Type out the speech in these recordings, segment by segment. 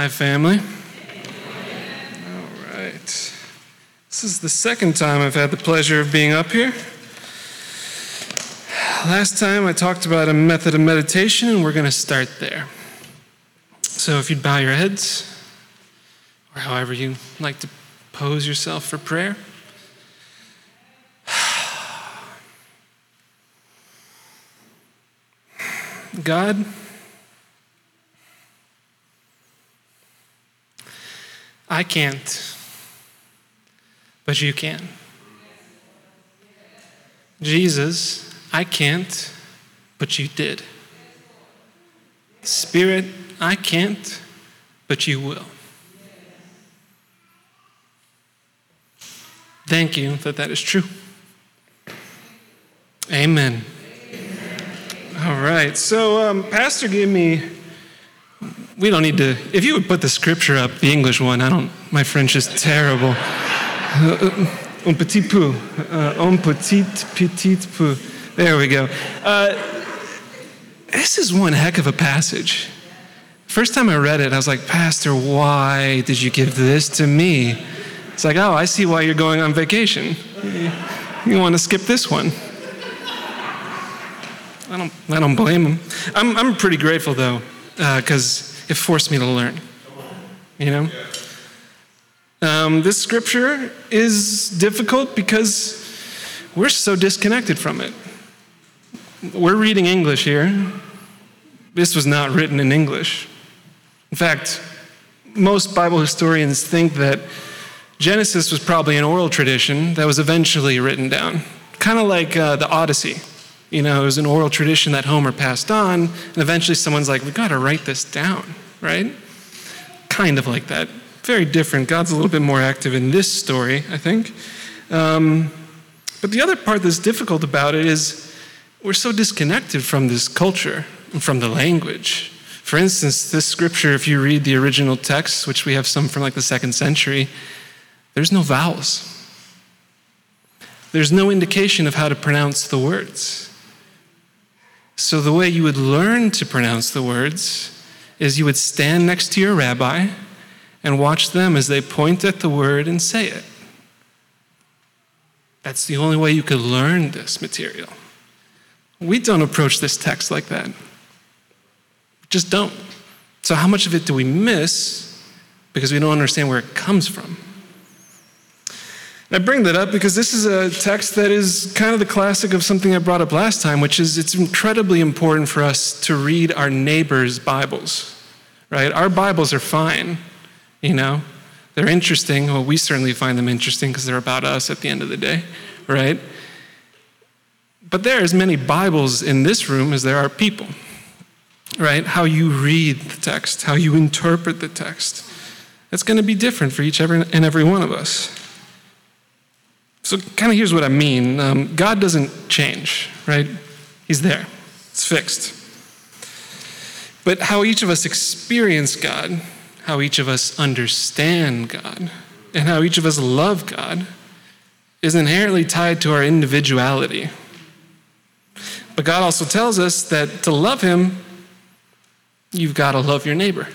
Hi, family. All right. This is the second time I've had the pleasure of being up here. Last time I talked about a method of meditation, and we're going to start there. So if you'd bow your heads, or however you like to pose yourself for prayer. God, I can't, but you can. Jesus, I can't, but you did. Spirit, I can't, but you will. Thank you that that is true. Amen. All right. So, um, Pastor gave me. We don't need to. If you would put the scripture up, the English one. I don't. My French is terrible. Uh, un petit peu. Uh, un petit petit peu. There we go. Uh, this is one heck of a passage. First time I read it, I was like, Pastor, why did you give this to me? It's like, oh, I see why you're going on vacation. You want to skip this one. I don't, I don't blame him. I'm, I'm pretty grateful though, because uh, it forced me to learn. You know? Um, this scripture is difficult because we're so disconnected from it. We're reading English here. This was not written in English. In fact, most Bible historians think that Genesis was probably an oral tradition that was eventually written down, kind of like uh, the Odyssey. You know, it was an oral tradition that Homer passed on, and eventually someone's like, we got to write this down, right? Kind of like that. Very different. God's a little bit more active in this story, I think. Um, but the other part that's difficult about it is we're so disconnected from this culture and from the language. For instance, this scripture, if you read the original text, which we have some from like the second century, there's no vowels. There's no indication of how to pronounce the words. So, the way you would learn to pronounce the words is you would stand next to your rabbi and watch them as they point at the word and say it. That's the only way you could learn this material. We don't approach this text like that. Just don't. So, how much of it do we miss because we don't understand where it comes from? I bring that up because this is a text that is kind of the classic of something I brought up last time, which is it's incredibly important for us to read our neighbors' Bibles, right? Our Bibles are fine, you know? They're interesting. Well, we certainly find them interesting because they're about us at the end of the day, right? But there are as many Bibles in this room as there are people, right? How you read the text, how you interpret the text. It's going to be different for each and every one of us. So, kind of here's what I mean um, God doesn't change, right? He's there, it's fixed. But how each of us experience God, how each of us understand God, and how each of us love God is inherently tied to our individuality. But God also tells us that to love Him, you've got to love your neighbor.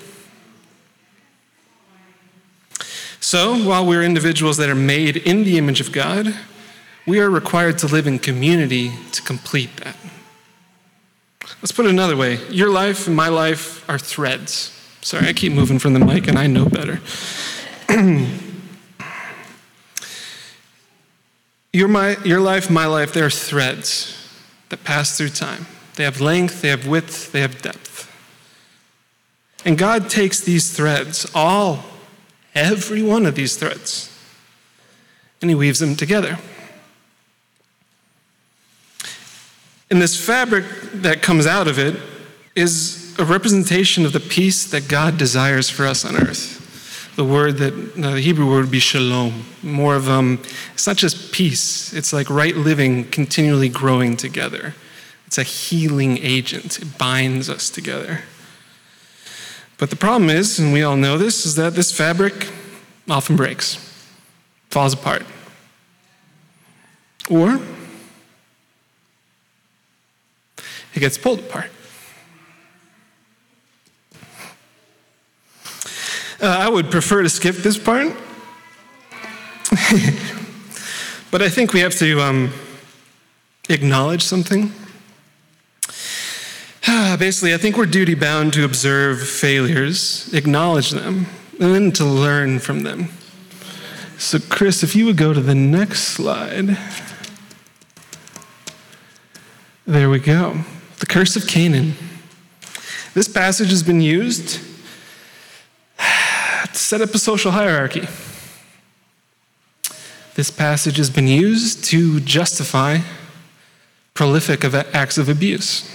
So, while we're individuals that are made in the image of God, we are required to live in community to complete that. Let's put it another way your life and my life are threads. Sorry, I keep moving from the mic and I know better. your, my, your life, my life, they are threads that pass through time. They have length, they have width, they have depth. And God takes these threads, all every one of these threads, and he weaves them together. And this fabric that comes out of it is a representation of the peace that God desires for us on earth. The word that, the Hebrew word would be shalom. More of, um, it's not just peace, it's like right living continually growing together. It's a healing agent, it binds us together. But the problem is, and we all know this, is that this fabric often breaks, falls apart. Or it gets pulled apart. Uh, I would prefer to skip this part. but I think we have to um, acknowledge something. Basically, I think we're duty bound to observe failures, acknowledge them, and then to learn from them. So, Chris, if you would go to the next slide. There we go. The curse of Canaan. This passage has been used to set up a social hierarchy. This passage has been used to justify prolific acts of abuse.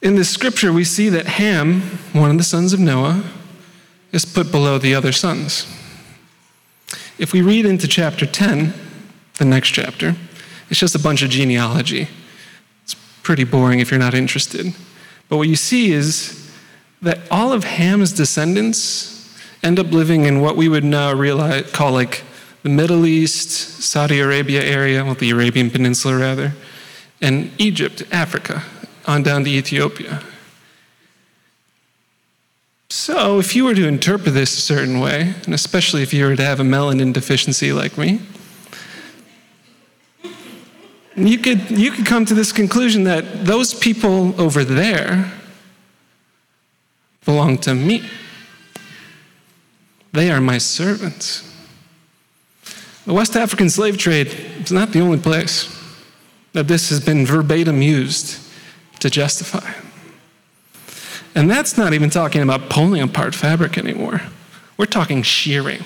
In this scripture, we see that Ham, one of the sons of Noah, is put below the other sons. If we read into chapter 10, the next chapter, it's just a bunch of genealogy. It's pretty boring if you're not interested. But what you see is that all of Ham's descendants end up living in what we would now realize, call like the Middle East, Saudi Arabia area, well, the Arabian Peninsula rather, and Egypt, Africa, on down to Ethiopia. So, if you were to interpret this a certain way, and especially if you were to have a melanin deficiency like me, you could, you could come to this conclusion that those people over there belong to me. They are my servants. The West African slave trade is not the only place that this has been verbatim used to justify. And that's not even talking about pulling apart fabric anymore. We're talking shearing.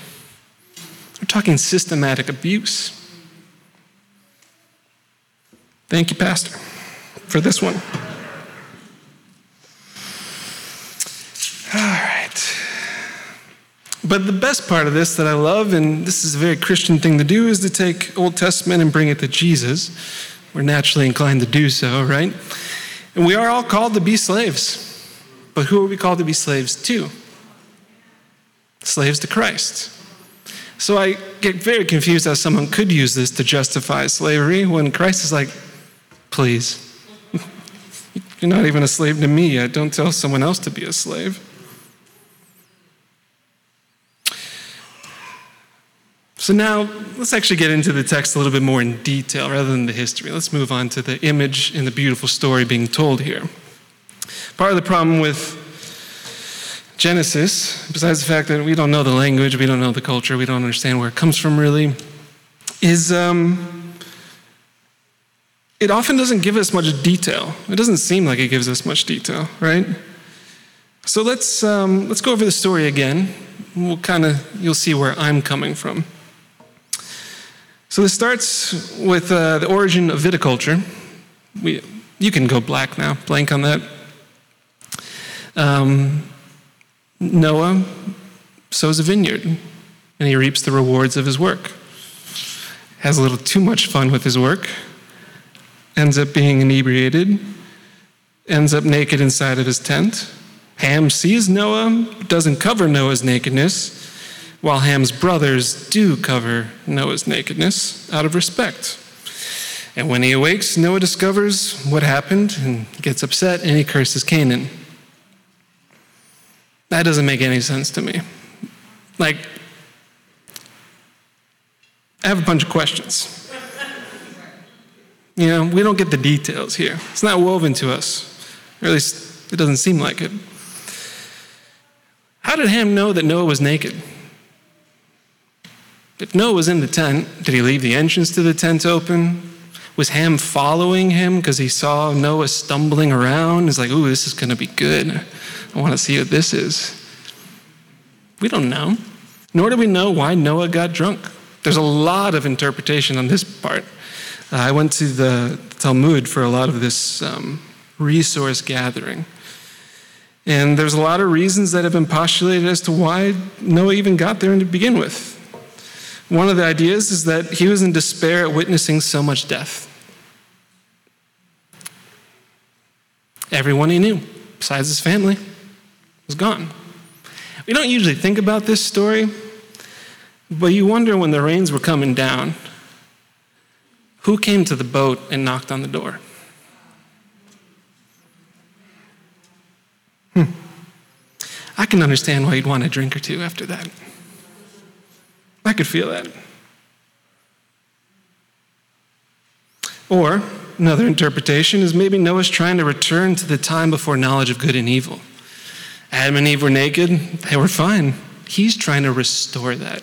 We're talking systematic abuse. Thank you, Pastor, for this one. All right. But the best part of this that I love, and this is a very Christian thing to do, is to take Old Testament and bring it to Jesus. We're naturally inclined to do so, right? And we are all called to be slaves. But who are we called to be slaves to? Slaves to Christ. So I get very confused how someone could use this to justify slavery when Christ is like, please, you're not even a slave to me yet. Don't tell someone else to be a slave. So now let's actually get into the text a little bit more in detail rather than the history. Let's move on to the image and the beautiful story being told here. Part of the problem with Genesis, besides the fact that we don't know the language, we don't know the culture, we don't understand where it comes from really, is um, it often doesn't give us much detail. It doesn't seem like it gives us much detail, right? So let's um, let's go over the story again. We'll kind of you'll see where I'm coming from. So this starts with uh, the origin of viticulture. We, you can go black now, blank on that. Um, Noah sows a vineyard and he reaps the rewards of his work. Has a little too much fun with his work, ends up being inebriated, ends up naked inside of his tent. Ham sees Noah, doesn't cover Noah's nakedness, while Ham's brothers do cover Noah's nakedness out of respect. And when he awakes, Noah discovers what happened and gets upset and he curses Canaan. That doesn't make any sense to me. Like, I have a bunch of questions. You know, we don't get the details here. It's not woven to us, or at least it doesn't seem like it. How did Ham know that Noah was naked? If Noah was in the tent, did he leave the entrance to the tent open? Was Ham following him because he saw Noah stumbling around? He's like, ooh, this is going to be good. I want to see what this is. We don't know. Nor do we know why Noah got drunk. There's a lot of interpretation on this part. Uh, I went to the Talmud for a lot of this um, resource gathering. And there's a lot of reasons that have been postulated as to why Noah even got there to begin with. One of the ideas is that he was in despair at witnessing so much death. Everyone he knew, besides his family, was gone. We don't usually think about this story, but you wonder when the rains were coming down who came to the boat and knocked on the door? Hmm. I can understand why you'd want a drink or two after that. I could feel that. Or another interpretation is maybe Noah's trying to return to the time before knowledge of good and evil. Adam and Eve were naked, they were fine. He's trying to restore that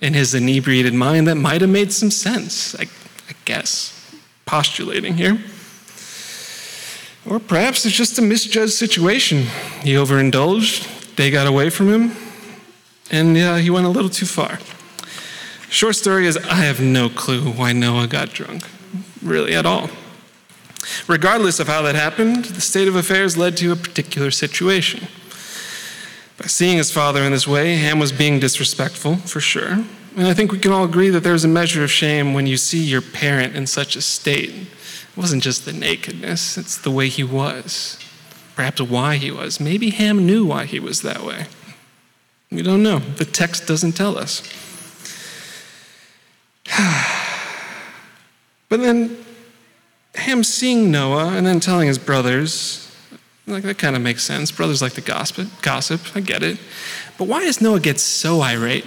in his inebriated mind that might have made some sense, I, I guess, postulating here. Or perhaps it's just a misjudged situation. He overindulged, they got away from him, and yeah, he went a little too far. Short story is I have no clue why Noah got drunk, really at all. Regardless of how that happened, the state of affairs led to a particular situation. By seeing his father in this way, Ham was being disrespectful, for sure. And I think we can all agree that there's a measure of shame when you see your parent in such a state. It wasn't just the nakedness, it's the way he was. Perhaps why he was. Maybe Ham knew why he was that way. We don't know. The text doesn't tell us. but then him seeing Noah and then telling his brothers, like that kind of makes sense. Brothers like to gossip, gossip, I get it. But why does Noah get so irate?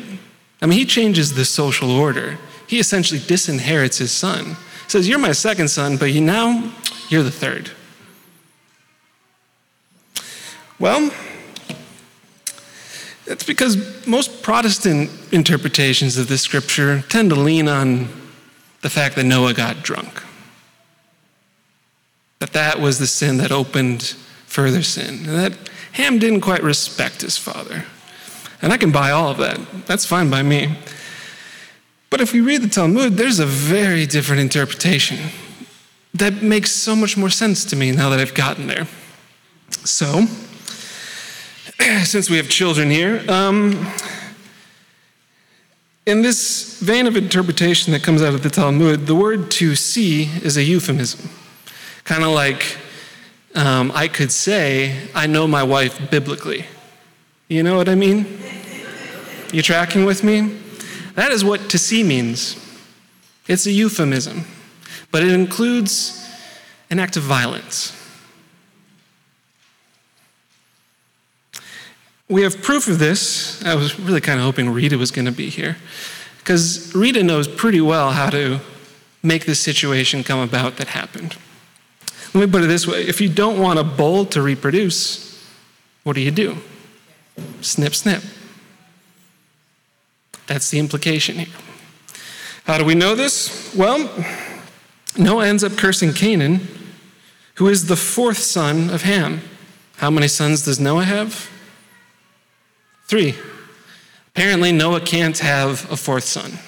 I mean, he changes the social order. He essentially disinherits his son. He says, You're my second son, but you now you're the third. Well, it's because most Protestant interpretations of this scripture tend to lean on the fact that Noah got drunk. That that was the sin that opened further sin. And that Ham didn't quite respect his father. And I can buy all of that. That's fine by me. But if we read the Talmud, there's a very different interpretation that makes so much more sense to me now that I've gotten there. So, since we have children here, um, in this vein of interpretation that comes out of the Talmud, the word to see is a euphemism. Kind of like um, I could say, I know my wife biblically. You know what I mean? You tracking with me? That is what to see means. It's a euphemism, but it includes an act of violence. We have proof of this. I was really kind of hoping Rita was going to be here, because Rita knows pretty well how to make this situation come about that happened. Let me put it this way if you don't want a bull to reproduce, what do you do? Snip, snip. That's the implication here. How do we know this? Well, Noah ends up cursing Canaan, who is the fourth son of Ham. How many sons does Noah have? Three. Apparently, Noah can't have a fourth son.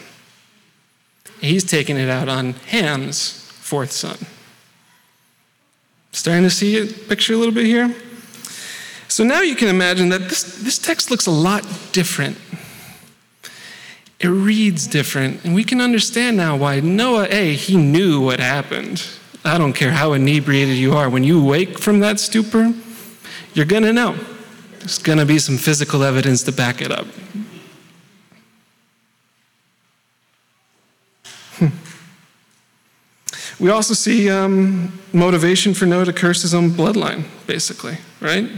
He's taking it out on Ham's fourth son. Starting to see a picture a little bit here? So now you can imagine that this, this text looks a lot different. It reads different, and we can understand now why Noah, A, he knew what happened. I don't care how inebriated you are. When you wake from that stupor, you're to know. There's going to be some physical evidence to back it up. Hmm. We also see um, motivation for Noah to curse his own bloodline, basically, right?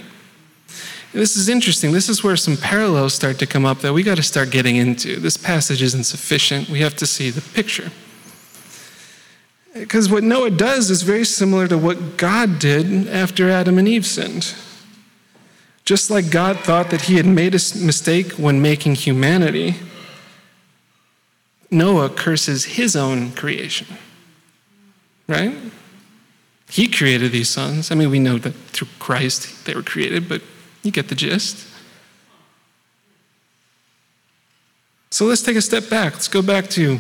This is interesting. This is where some parallels start to come up that we got to start getting into. This passage isn't sufficient. We have to see the picture. Because what Noah does is very similar to what God did after Adam and Eve sinned. Just like God thought that he had made a mistake when making humanity, Noah curses his own creation right? He created these sons. I mean, we know that through Christ they were created, but you get the gist. So let's take a step back. Let's go back to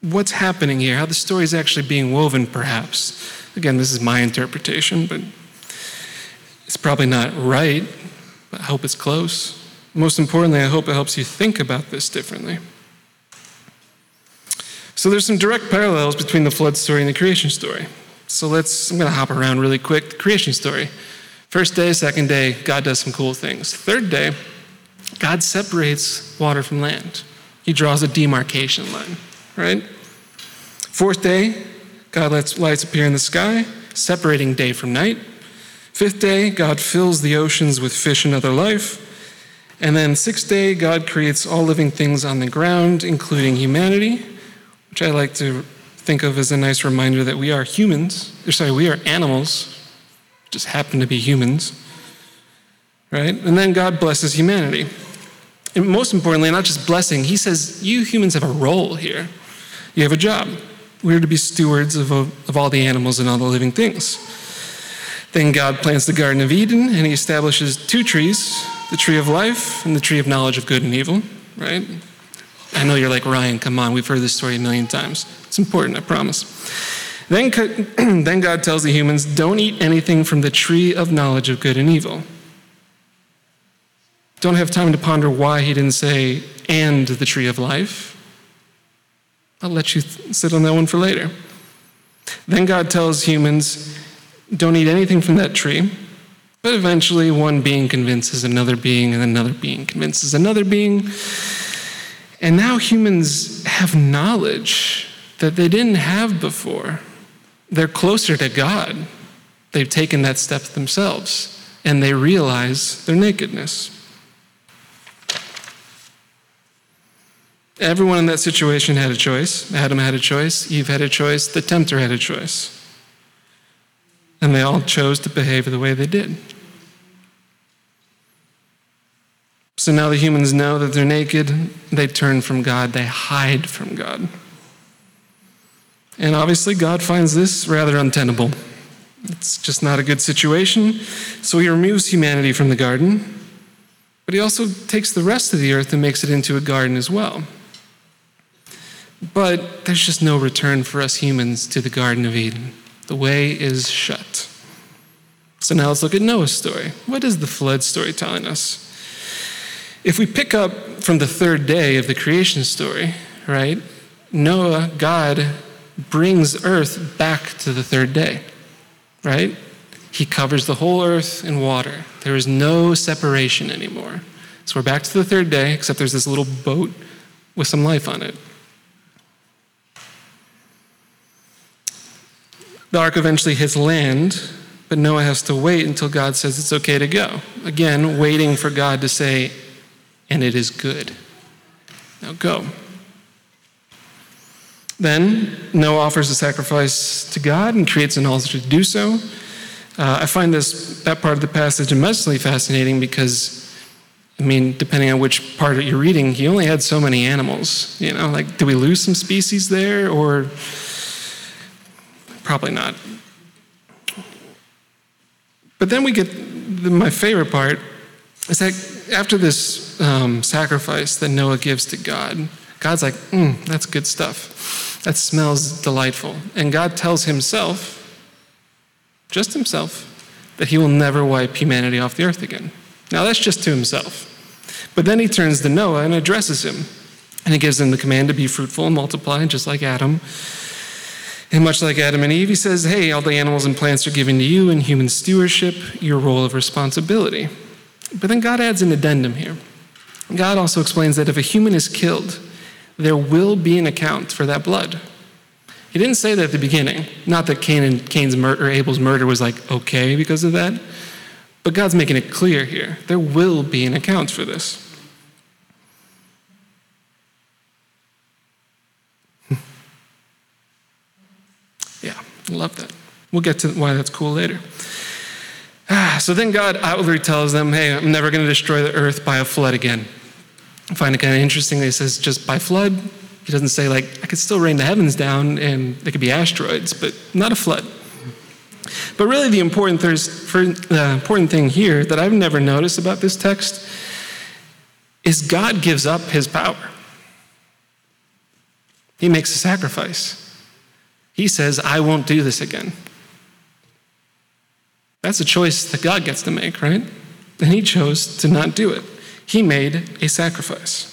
what's happening here, how the story is actually being woven, perhaps. Again, this is my interpretation, but it's probably not right, but I hope it's close. Most importantly, I hope it helps you think about this differently. So there's some direct parallels between the flood story and the creation story. So let's, I'm going to hop around really quick. The creation story. First day, second day, God does some cool things. Third day, God separates water from land. He draws a demarcation line, right? Fourth day, God lets lights appear in the sky, separating day from night. Fifth day, God fills the oceans with fish and other life. And then sixth day, God creates all living things on the ground, including humanity, which I like to think of as a nice reminder that we are humans. Or sorry, we are animals, just happen to be humans. Right? And then God blesses humanity. And most importantly, not just blessing, he says, You humans have a role here. You have a job. We're to be stewards of, of all the animals and all the living things. Then God plants the Garden of Eden and he establishes two trees the tree of life and the tree of knowledge of good and evil, right? I know you're like, Ryan, come on, we've heard this story a million times. It's important, I promise. Then, then God tells the humans, don't eat anything from the tree of knowledge of good and evil. Don't have time to ponder why he didn't say, and the tree of life. I'll let you th- sit on that one for later. Then God tells humans, don't eat anything from that tree. But eventually, one being convinces another being, and another being convinces another being. And now humans have knowledge that they didn't have before. They're closer to God. They've taken that step themselves, and they realize their nakedness. Everyone in that situation had a choice. Adam had a choice, Eve had a choice, the tempter had a choice. And they all chose to behave the way they did. So now the humans know that they're naked, they turn from God, they hide from God. And obviously, God finds this rather untenable. It's just not a good situation. So he removes humanity from the garden, but he also takes the rest of the earth and makes it into a garden as well. But there's just no return for us humans to the Garden of Eden. The way is shut. So now let's look at Noah's story. What is the flood story telling us? If we pick up from the third day of the creation story, right, Noah, God brings earth back to the third day, right? He covers the whole earth in water. There is no separation anymore. So we're back to the third day, except there's this little boat with some life on it. The ark eventually hits land, but Noah has to wait until God says it's okay to go. Again, waiting for God to say, and it is good. Now go. Then Noah offers a sacrifice to God and creates an altar to do so. Uh, I find this that part of the passage immensely fascinating because, I mean, depending on which part you're reading, he only had so many animals. You know, like, do we lose some species there, or Probably not. But then we get the, my favorite part is that after this um, sacrifice that Noah gives to God, God's like, mm, that's good stuff. That smells delightful. And God tells himself, just himself, that he will never wipe humanity off the earth again. Now, that's just to himself. But then he turns to Noah and addresses him. And he gives him the command to be fruitful and multiply, just like Adam. And much like Adam and Eve, he says, Hey, all the animals and plants are given to you in human stewardship, your role of responsibility. But then God adds an addendum here. God also explains that if a human is killed, there will be an account for that blood. He didn't say that at the beginning. Not that Cain and Cain's murder, Abel's murder was like okay because of that. But God's making it clear here. There will be an account for this. Love that. We'll get to why that's cool later. Ah, so then God outwardly tells them, hey, I'm never going to destroy the earth by a flood again. I find it kind of interesting that he says just by flood. He doesn't say, like, I could still rain the heavens down and they could be asteroids, but not a flood. But really, the important, the important thing here that I've never noticed about this text is God gives up his power. He makes a sacrifice. He says, I won't do this again. That's a choice that God gets to make, right? And he chose to not do it. He made a sacrifice.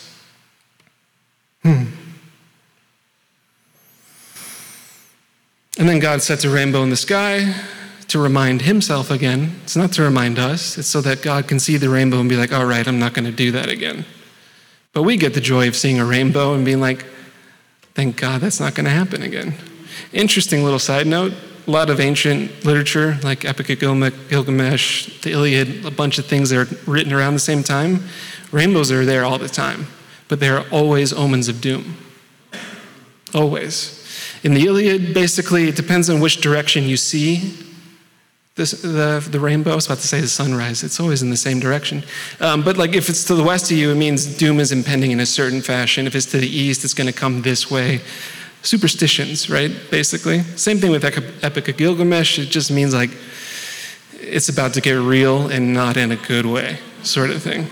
Hmm. And then God sets a rainbow in the sky to remind himself again. It's not to remind us, it's so that God can see the rainbow and be like, all right, I'm not going to do that again. But we get the joy of seeing a rainbow and being like, thank God that's not going to happen again. Interesting little side note a lot of ancient literature, like Epic of Gilgamesh, the Iliad, a bunch of things that are written around the same time, rainbows are there all the time, but they are always omens of doom. Always. In the Iliad, basically, it depends on which direction you see this, the, the rainbow. I was about to say the sunrise. It's always in the same direction. Um, but like if it's to the west of you, it means doom is impending in a certain fashion. If it's to the east, it's going to come this way. Superstitions, right? Basically. Same thing with Epic of Gilgamesh. It just means like it's about to get real and not in a good way, sort of thing.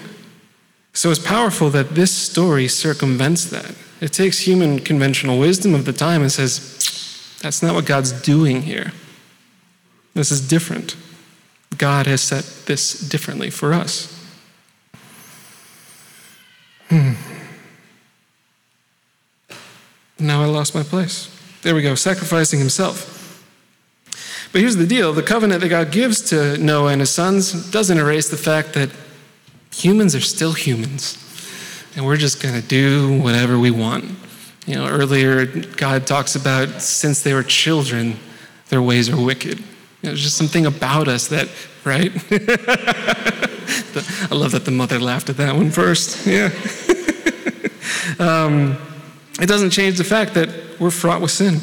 So it's powerful that this story circumvents that. It takes human conventional wisdom of the time and says, that's not what God's doing here. This is different. God has set this differently for us. Hmm. Now I lost my place. There we go, sacrificing himself. But here's the deal the covenant that God gives to Noah and his sons doesn't erase the fact that humans are still humans, and we're just going to do whatever we want. You know, earlier, God talks about since they were children, their ways are wicked. There's just something about us that, right? I love that the mother laughed at that one first. Yeah. um, it doesn't change the fact that we're fraught with sin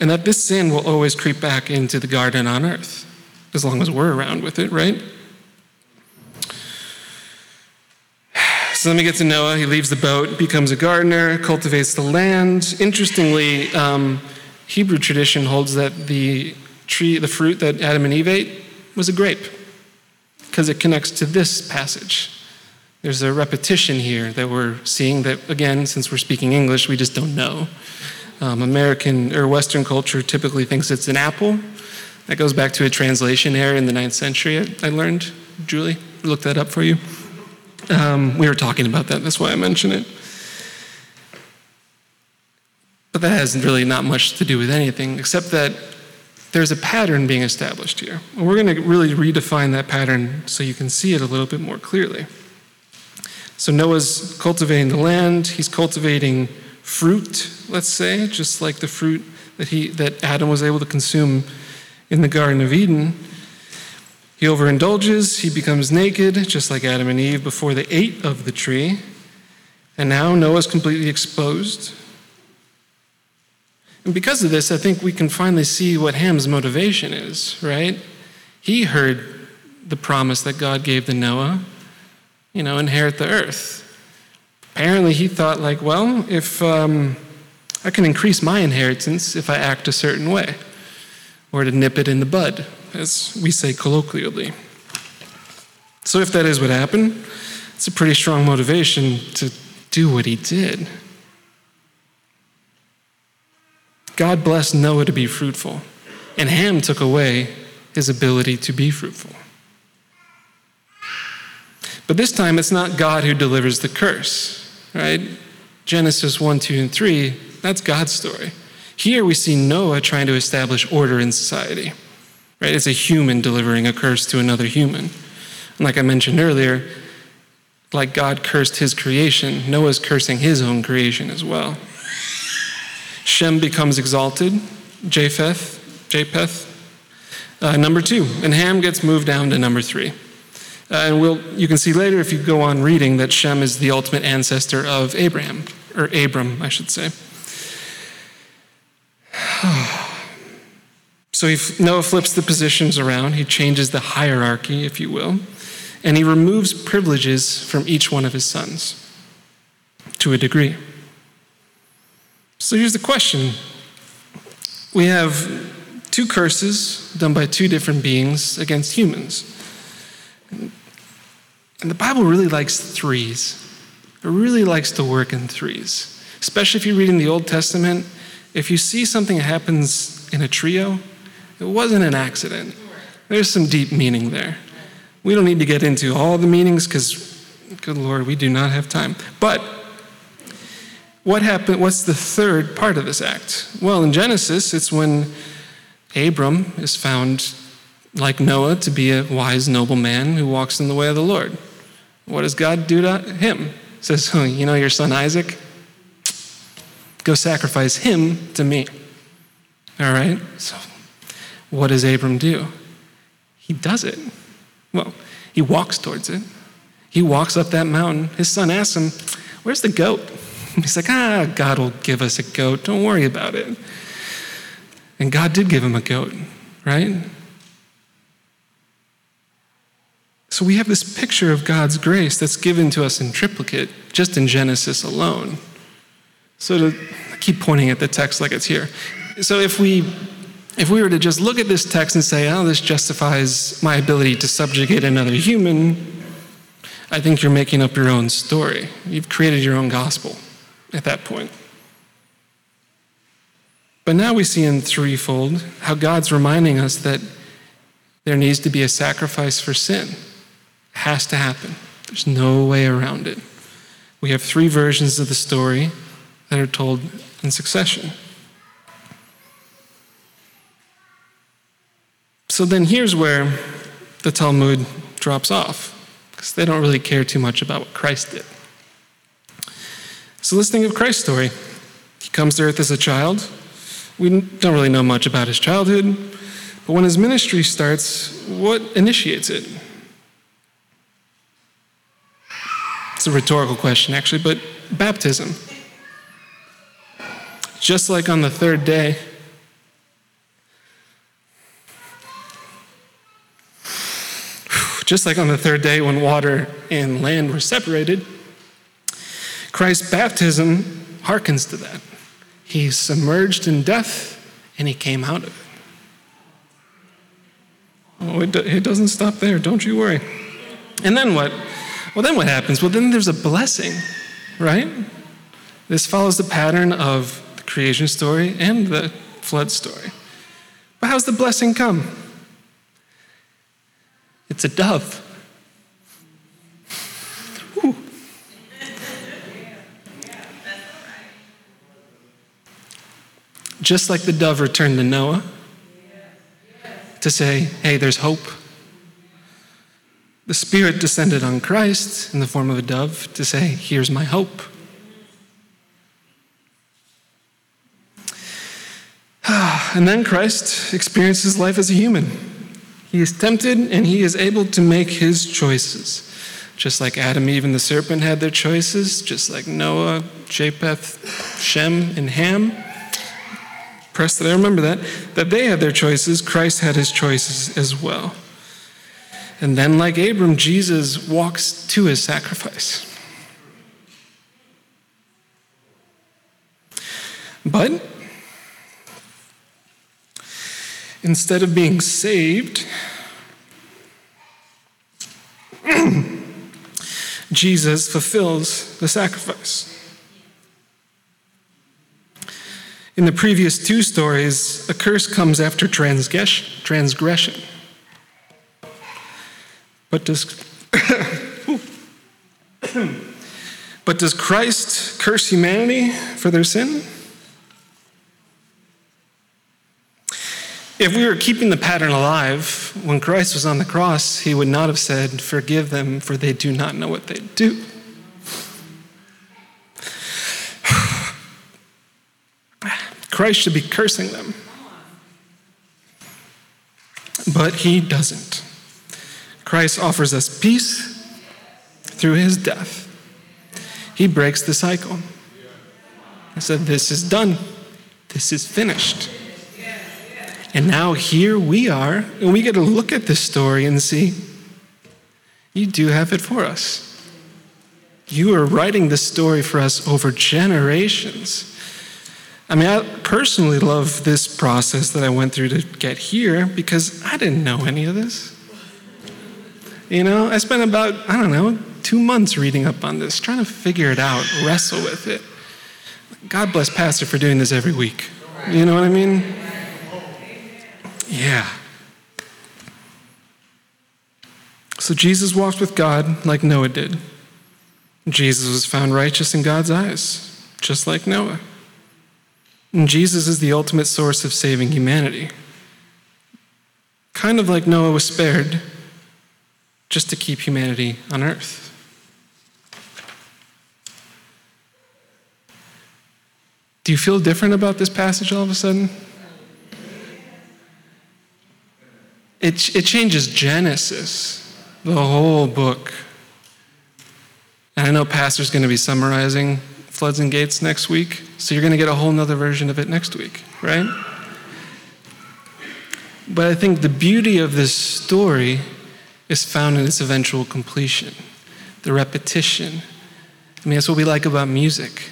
and that this sin will always creep back into the garden on earth as long as we're around with it, right? So let me get to Noah. He leaves the boat, becomes a gardener, cultivates the land. Interestingly, um, Hebrew tradition holds that the tree, the fruit that Adam and Eve ate, was a grape, because it connects to this passage. There's a repetition here that we're seeing that, again, since we're speaking English, we just don't know. Um, American or Western culture typically thinks it's an apple. That goes back to a translation error in the ninth century, I learned. Julie, look that up for you. Um, we were talking about that, that's why I mention it. But that has really not much to do with anything, except that there's a pattern being established here. And we're going to really redefine that pattern so you can see it a little bit more clearly. So Noah's cultivating the land, he's cultivating fruit, let's say, just like the fruit that he that Adam was able to consume in the Garden of Eden. He overindulges, he becomes naked, just like Adam and Eve before they ate of the tree. And now Noah's completely exposed. And because of this, I think we can finally see what Ham's motivation is, right? He heard the promise that God gave to Noah, you know, inherit the earth. Apparently, he thought, like, well, if um, I can increase my inheritance if I act a certain way, or to nip it in the bud, as we say colloquially. So, if that is what happened, it's a pretty strong motivation to do what he did. God blessed Noah to be fruitful, and Ham took away his ability to be fruitful. But this time, it's not God who delivers the curse, right? Genesis 1, 2, and 3, that's God's story. Here we see Noah trying to establish order in society, right? It's a human delivering a curse to another human. And like I mentioned earlier, like God cursed his creation, Noah's cursing his own creation as well. Shem becomes exalted, Japheth, Japheth, uh, number two, and Ham gets moved down to number three. Uh, and we'll, you can see later if you go on reading that Shem is the ultimate ancestor of Abraham, or Abram, I should say. so he, Noah flips the positions around. He changes the hierarchy, if you will, and he removes privileges from each one of his sons to a degree. So here's the question we have two curses done by two different beings against humans. And the Bible really likes threes. It really likes to work in threes. Especially if you're reading the Old Testament, if you see something that happens in a trio, it wasn't an accident. There's some deep meaning there. We don't need to get into all the meanings because, good Lord, we do not have time. But what happened? What's the third part of this act? Well, in Genesis, it's when Abram is found, like Noah, to be a wise, noble man who walks in the way of the Lord. What does God do to him? He says, oh, You know your son Isaac? Go sacrifice him to me. All right? So what does Abram do? He does it. Well, he walks towards it. He walks up that mountain. His son asks him, Where's the goat? He's like, Ah, God will give us a goat. Don't worry about it. And God did give him a goat, right? So we have this picture of God's grace that's given to us in triplicate just in Genesis alone. So to keep pointing at the text like it's here. So if we if we were to just look at this text and say, oh, this justifies my ability to subjugate another human, I think you're making up your own story. You've created your own gospel at that point. But now we see in threefold how God's reminding us that there needs to be a sacrifice for sin. Has to happen. There's no way around it. We have three versions of the story that are told in succession. So then here's where the Talmud drops off, because they don't really care too much about what Christ did. So let's think of Christ's story. He comes to earth as a child. We don't really know much about his childhood, but when his ministry starts, what initiates it? It's a rhetorical question, actually, but baptism. Just like on the third day, Just like on the third day when water and land were separated, Christ's baptism harkens to that. He's submerged in death and he came out of it. Oh, it, it doesn't stop there, don't you worry. And then what? Well, then what happens? Well, then there's a blessing, right? This follows the pattern of the creation story and the flood story. But how's the blessing come? It's a dove. Just like the dove returned to Noah to say, hey, there's hope. The Spirit descended on Christ in the form of a dove to say, here's my hope. And then Christ experiences life as a human. He is tempted and he is able to make his choices. Just like Adam, Eve, and the serpent had their choices, just like Noah, Japheth, Shem, and Ham. Press that I remember that. That they had their choices, Christ had his choices as well. And then, like Abram, Jesus walks to his sacrifice. But instead of being saved, Jesus fulfills the sacrifice. In the previous two stories, a curse comes after transgression. But does, but does Christ curse humanity for their sin? If we were keeping the pattern alive, when Christ was on the cross, he would not have said, Forgive them, for they do not know what they do. Christ should be cursing them. But he doesn't. Christ offers us peace through his death. He breaks the cycle. He said, This is done, this is finished. And now here we are, and we get to look at this story and see you do have it for us. You are writing this story for us over generations. I mean, I personally love this process that I went through to get here because I didn't know any of this. You know, I spent about, I don't know, two months reading up on this, trying to figure it out, wrestle with it. God bless Pastor for doing this every week. You know what I mean? Yeah. So Jesus walked with God like Noah did. Jesus was found righteous in God's eyes, just like Noah. And Jesus is the ultimate source of saving humanity. Kind of like Noah was spared, just to keep humanity on earth. Do you feel different about this passage all of a sudden? It, it changes Genesis, the whole book. And I know Pastor's going to be summarizing Floods and Gates next week, so you're going to get a whole nother version of it next week, right? But I think the beauty of this story is found in its eventual completion, the repetition. I mean, that's what we like about music.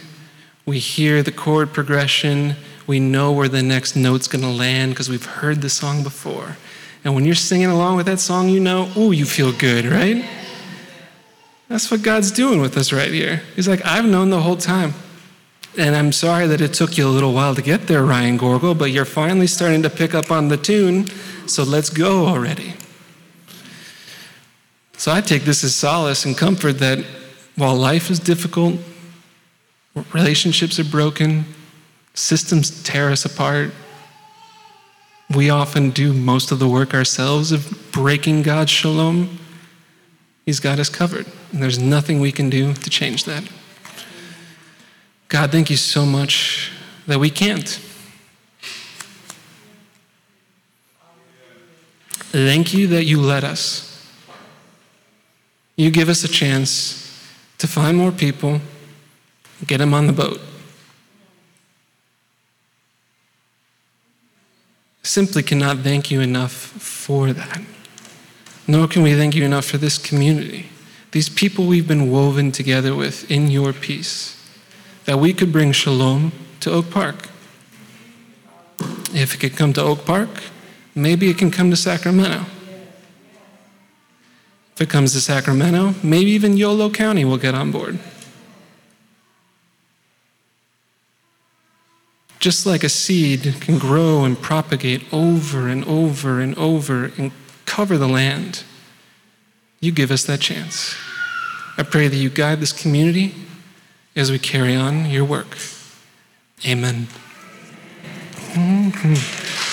We hear the chord progression, we know where the next note's to land because we've heard the song before. And when you're singing along with that song, you know, ooh, you feel good, right? That's what God's doing with us right here. He's like, I've known the whole time. And I'm sorry that it took you a little while to get there, Ryan Gorgel, but you're finally starting to pick up on the tune, so let's go already. So I take this as solace and comfort that while life is difficult, relationships are broken, systems tear us apart, we often do most of the work ourselves of breaking God's shalom. He's got us covered, and there's nothing we can do to change that. God, thank you so much that we can't. Thank you that you let us. You give us a chance to find more people, get them on the boat. Simply cannot thank you enough for that. Nor can we thank you enough for this community, these people we've been woven together with in your peace that we could bring shalom to Oak Park. If it could come to Oak Park, maybe it can come to Sacramento. If it comes to Sacramento, maybe even Yolo County will get on board. Just like a seed can grow and propagate over and over and over and cover the land, you give us that chance. I pray that you guide this community as we carry on your work. Amen. Mm-hmm.